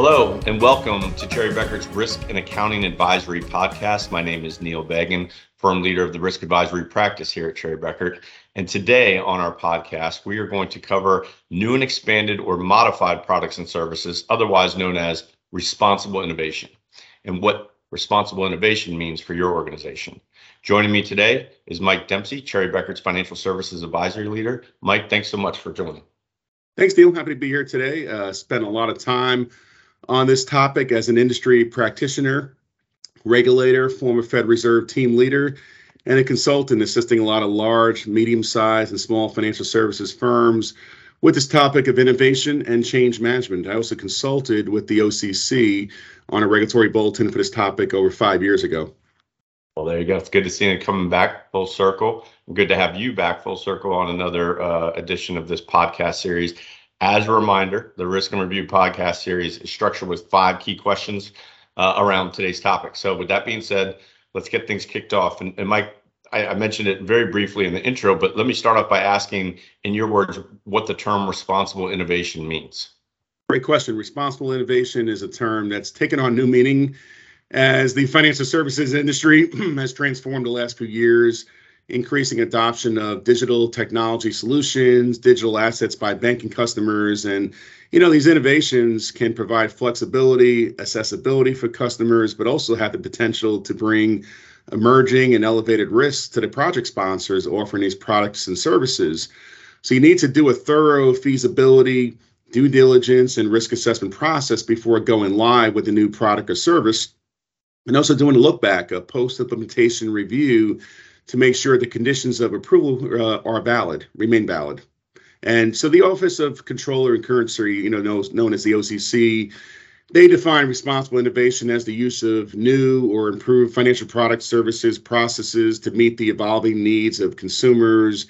Hello, and welcome to Cherry Bekaert's Risk and Accounting Advisory Podcast. My name is Neil Began, firm leader of the risk advisory practice here at Cherry Bekaert. And today on our podcast, we are going to cover new and expanded or modified products and services, otherwise known as responsible innovation, and what responsible innovation means for your organization. Joining me today is Mike Dempsey, Cherry Bekaert's Financial Services Advisory Leader. Mike, thanks so much for joining. Thanks, Neil. Happy to be here today. Uh, spent a lot of time on this topic as an industry practitioner, regulator, former Fed Reserve team leader, and a consultant assisting a lot of large, medium sized, and small financial services firms with this topic of innovation and change management. I also consulted with the OCC on a regulatory bulletin for this topic over five years ago. Well, there you go. It's good to see it coming back full circle. Good to have you back full circle on another uh, edition of this podcast series. As a reminder, the Risk in Review podcast series is structured with five key questions uh, around today's topic. So, with that being said, let's get things kicked off. And, and Mike, I, I, mentioned it very briefly in the intro, but let me start off by asking, in your words, what the term responsible innovation means. Great question. Responsible innovation is a term that's taken on new meaning as the financial services industry has transformed the last few years increasing adoption of digital technology solutions, digital assets by banking customers. And, you know, these innovations can provide flexibility, accessibility for customers, but also have the potential to bring emerging and elevated risks to the project sponsors offering these products and services. So you need to do a thorough feasibility, due diligence, and risk assessment process before going live with a new product or service. And also doing a look back, a post implementation review to make sure the conditions of approval uh, are valid, remain valid. And so the Office of Comptroller and Currency, you know, knows, known as the OCC, they define responsible innovation as the use of new or improved financial products, services, processes to meet the evolving needs of consumers,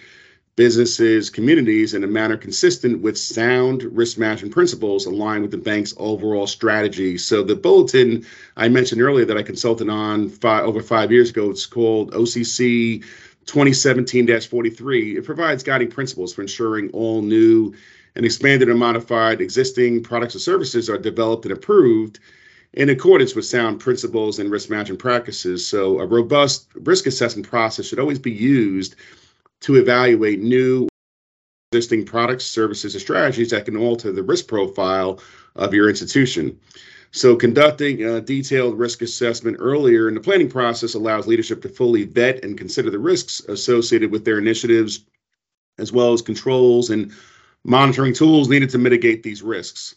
businesses, communities in a manner consistent with sound risk management principles aligned with the bank's overall strategy. So the bulletin I mentioned earlier that I consulted on five, over five years ago, it's called OCC 2017-43. It provides guiding principles for ensuring all new and expanded or modified existing products or services are developed and approved in accordance with sound principles and risk management practices. So a robust risk assessment process should always be used to evaluate new existing products, services, and strategies that can alter the risk profile of your institution. So, conducting a detailed risk assessment earlier in the planning process allows leadership to fully vet and consider the risks associated with their initiatives, as well as controls and monitoring tools needed to mitigate these risks.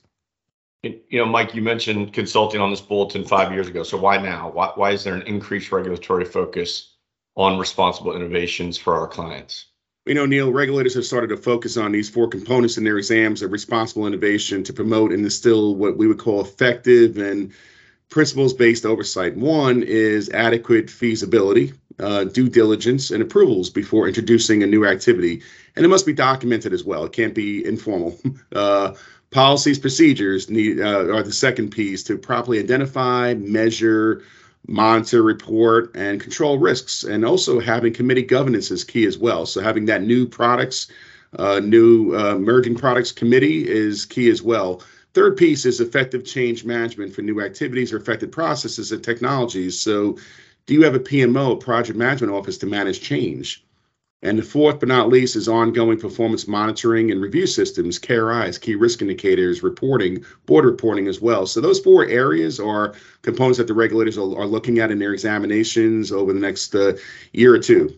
You know, Mike, you mentioned consulting on this bulletin five years ago. So, why now? Why, why is there an increased regulatory focus on responsible innovations for our clients? You know, Neil, regulators have started to focus on these four components in their exams of responsible innovation to promote and instill what we would call effective and principles based oversight. One is adequate feasibility, uh, due diligence, and approvals before introducing a new activity. And it must be documented as well. It can't be informal. Uh, policies, procedures need uh, are the second piece to properly identify, measure, monitor, report, and control risks. And also having committee governance is key as well. So having that new products, uh, new uh, emerging products committee is key as well. Third piece is effective change management for new activities or affected processes and technologies. So do you have a PMO, project management office to manage change? And the fourth but not least is ongoing performance monitoring and review systems, KRIs, key risk indicators, reporting, board reporting as well. So those four areas are components that the regulators are, are looking at in their examinations over the next uh, year or two.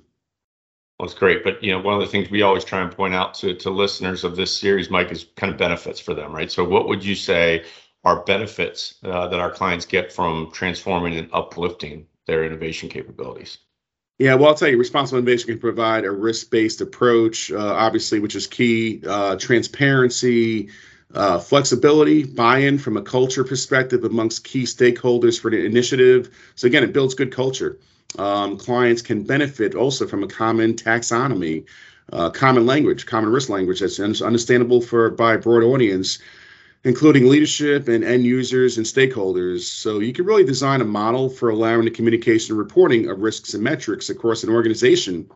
Well, that's great. But you know, one of the things we always try and point out to, to listeners of this series, Mike, is kind of benefits for them, right? So what would you say are benefits uh, that our clients get from transforming and uplifting their innovation capabilities? Yeah, well, I'll tell you, responsible innovation can provide a risk based approach, uh, obviously, which is key, uh, transparency, uh, flexibility, buy in from a culture perspective amongst key stakeholders for the initiative. So, again, it builds good culture. Um, clients can benefit also from a common taxonomy, uh, common language, common risk language that's understandable for by a broad audience including leadership and end users and stakeholders. So you can really design a model for allowing the communication and reporting of risks and metrics across an organization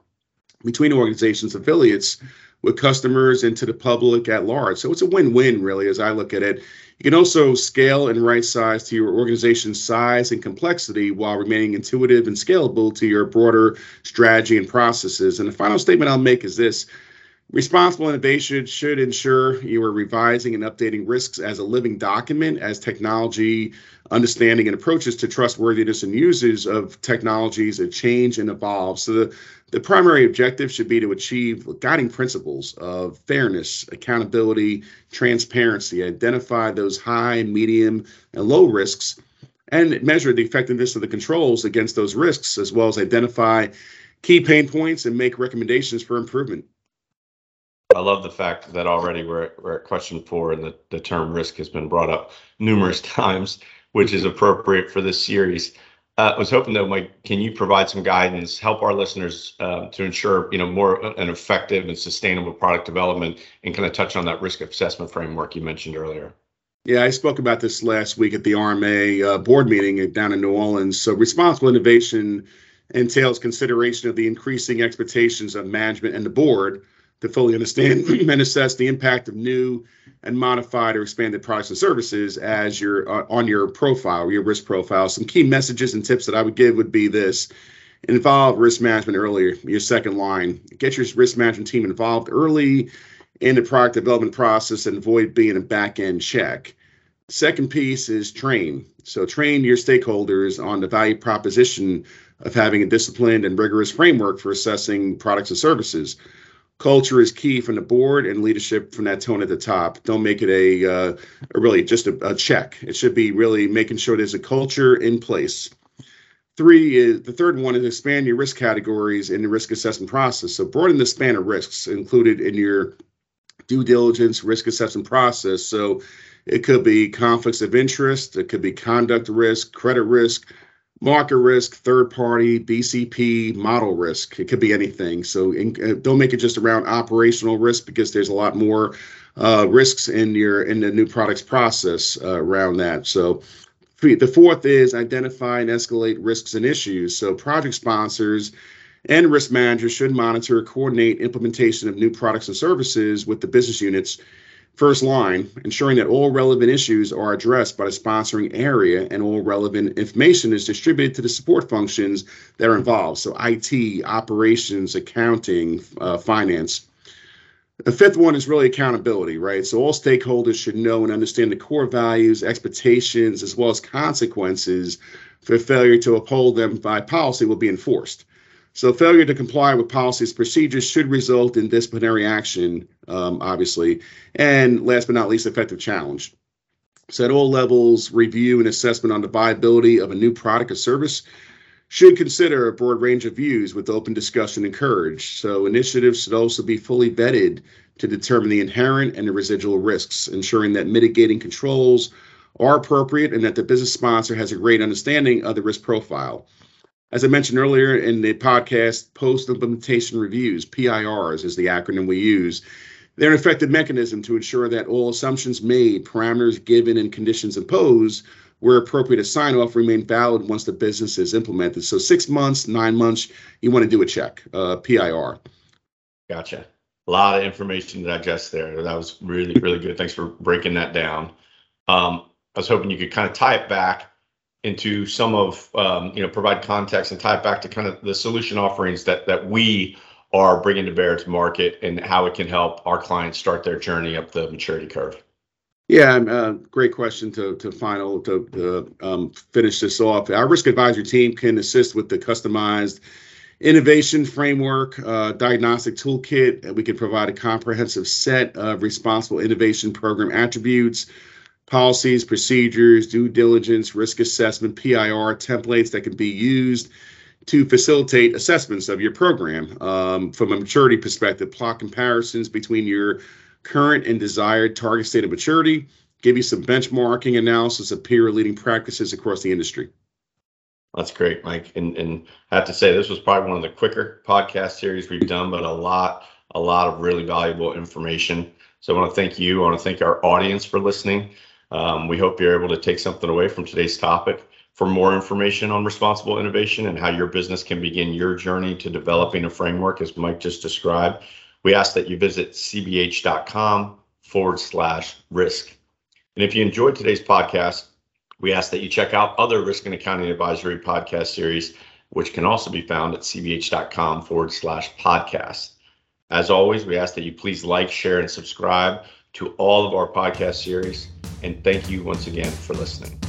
between organizations affiliates with customers and to the public at large. So it's a win-win, really, as I look at it. You can also scale and right size to your organization's size and complexity while remaining intuitive and scalable to your broader strategy and processes. And the final statement I'll make is this Responsible innovation should ensure you are revising and updating risks as a living document as technology understanding and approaches to trustworthiness and uses of technologies change and evolve. So the, the primary objective should be to achieve guiding principles of fairness, accountability, transparency, identify those high, medium, and low risks, and measure the effectiveness of the controls against those risks, as well as identify key pain points and make recommendations for improvement. I love the fact that already we're, at, we're at question four and the, the term risk has been brought up numerous times, which is appropriate for this series. Uh, I was hoping though, Mike, can you provide some guidance, help our listeners uh, to ensure you know more an effective and sustainable product development, and kind of touch on that risk assessment framework you mentioned earlier. Yeah, I spoke about this last week at the RMA uh, board meeting down in New Orleans. So, responsible innovation entails consideration of the increasing expectations of management and the board to fully understand and assess the impact of new and modified or expanded products and services as your uh, on your profile, your risk profile. Some key messages and tips that I would give would be this: involve risk management earlier. Your second line, get your risk management team involved early in the product development process and avoid being a back end check. Second piece is train. So train your stakeholders on the value proposition of having a disciplined and rigorous framework for assessing products and services culture is key from the board and leadership from that tone at the top. Don't make it a, uh, a really just a, a, check. It should be really making sure there's a culture in place. Three is the third one is expand your risk categories in the risk assessment process. So broaden the span of risks included in your due diligence risk assessment process. So it could be conflicts of interest, it could be conduct risk, credit risk, market risk, third party, BCP, model risk. It could be anything. So in, uh, don't make it just around operational risk because there's a lot more uh, risks in your in the new products process uh, around that. So the fourth is identify and escalate risks and issues. So project sponsors and risk managers should monitor, coordinate implementation of new products and services with the business units First line, ensuring that all relevant issues are addressed by the sponsoring area and all relevant information is distributed to the support functions that are involved. So, IT, operations, accounting, uh, finance. The fifth one is really accountability, right? So, all stakeholders should know and understand the core values, expectations, as well as consequences for failure to uphold them by policy will be enforced. So failure to comply with policies procedures should result in disciplinary action, um, obviously. And last but not least, effective challenge. So at all levels, review and assessment on the viability of a new product or service should consider a broad range of views with open discussion encouraged. So initiatives should also be fully vetted to determine the inherent and the residual risks, ensuring that mitigating controls are appropriate and that the business sponsor has a great understanding of the risk profile. As I mentioned earlier in the podcast, post implementation reviews, PIRs is the acronym we use. They're an effective mechanism to ensure that all assumptions made, parameters given, and conditions imposed where appropriate to sign off remain valid once the business is implemented. So six months, nine months, you want to do a check, uh, PIR. Gotcha. A lot of information to digest there. That was really, really good. Thanks for breaking that down. Um, I was hoping you could kind of tie it back into some of um, you know provide context and tie it back to kind of the solution offerings that that we are bringing to bear to market and how it can help our clients start their journey up the maturity curve. Yeah, uh, great question to to final to, to um, finish this off. Our risk advisory team can assist with the customized innovation framework, uh, diagnostic toolkit. We can provide a comprehensive set of responsible innovation program attributes policies, procedures, due diligence, risk assessment, PIR templates that can be used to facilitate assessments of your program um, from a maturity perspective, plot comparisons between your current and desired target state of maturity, give you some benchmarking analysis of peer leading practices across the industry. That's great, Mike. And, and I have to say, this was probably one of the quicker podcast series we've done, but a lot, a lot of really valuable information. So I want to thank you. I want to thank our audience for listening. Um, we hope you're able to take something away from today's topic. For more information on responsible innovation and how your business can begin your journey to developing a framework, as Mike just described, we ask that you visit cbh.com forward slash risk. And if you enjoyed today's podcast, we ask that you check out other risk and accounting advisory podcast series, which can also be found at cbh.com forward slash podcast. As always, we ask that you please like, share, and subscribe to all of our podcast series. And thank you once again for listening.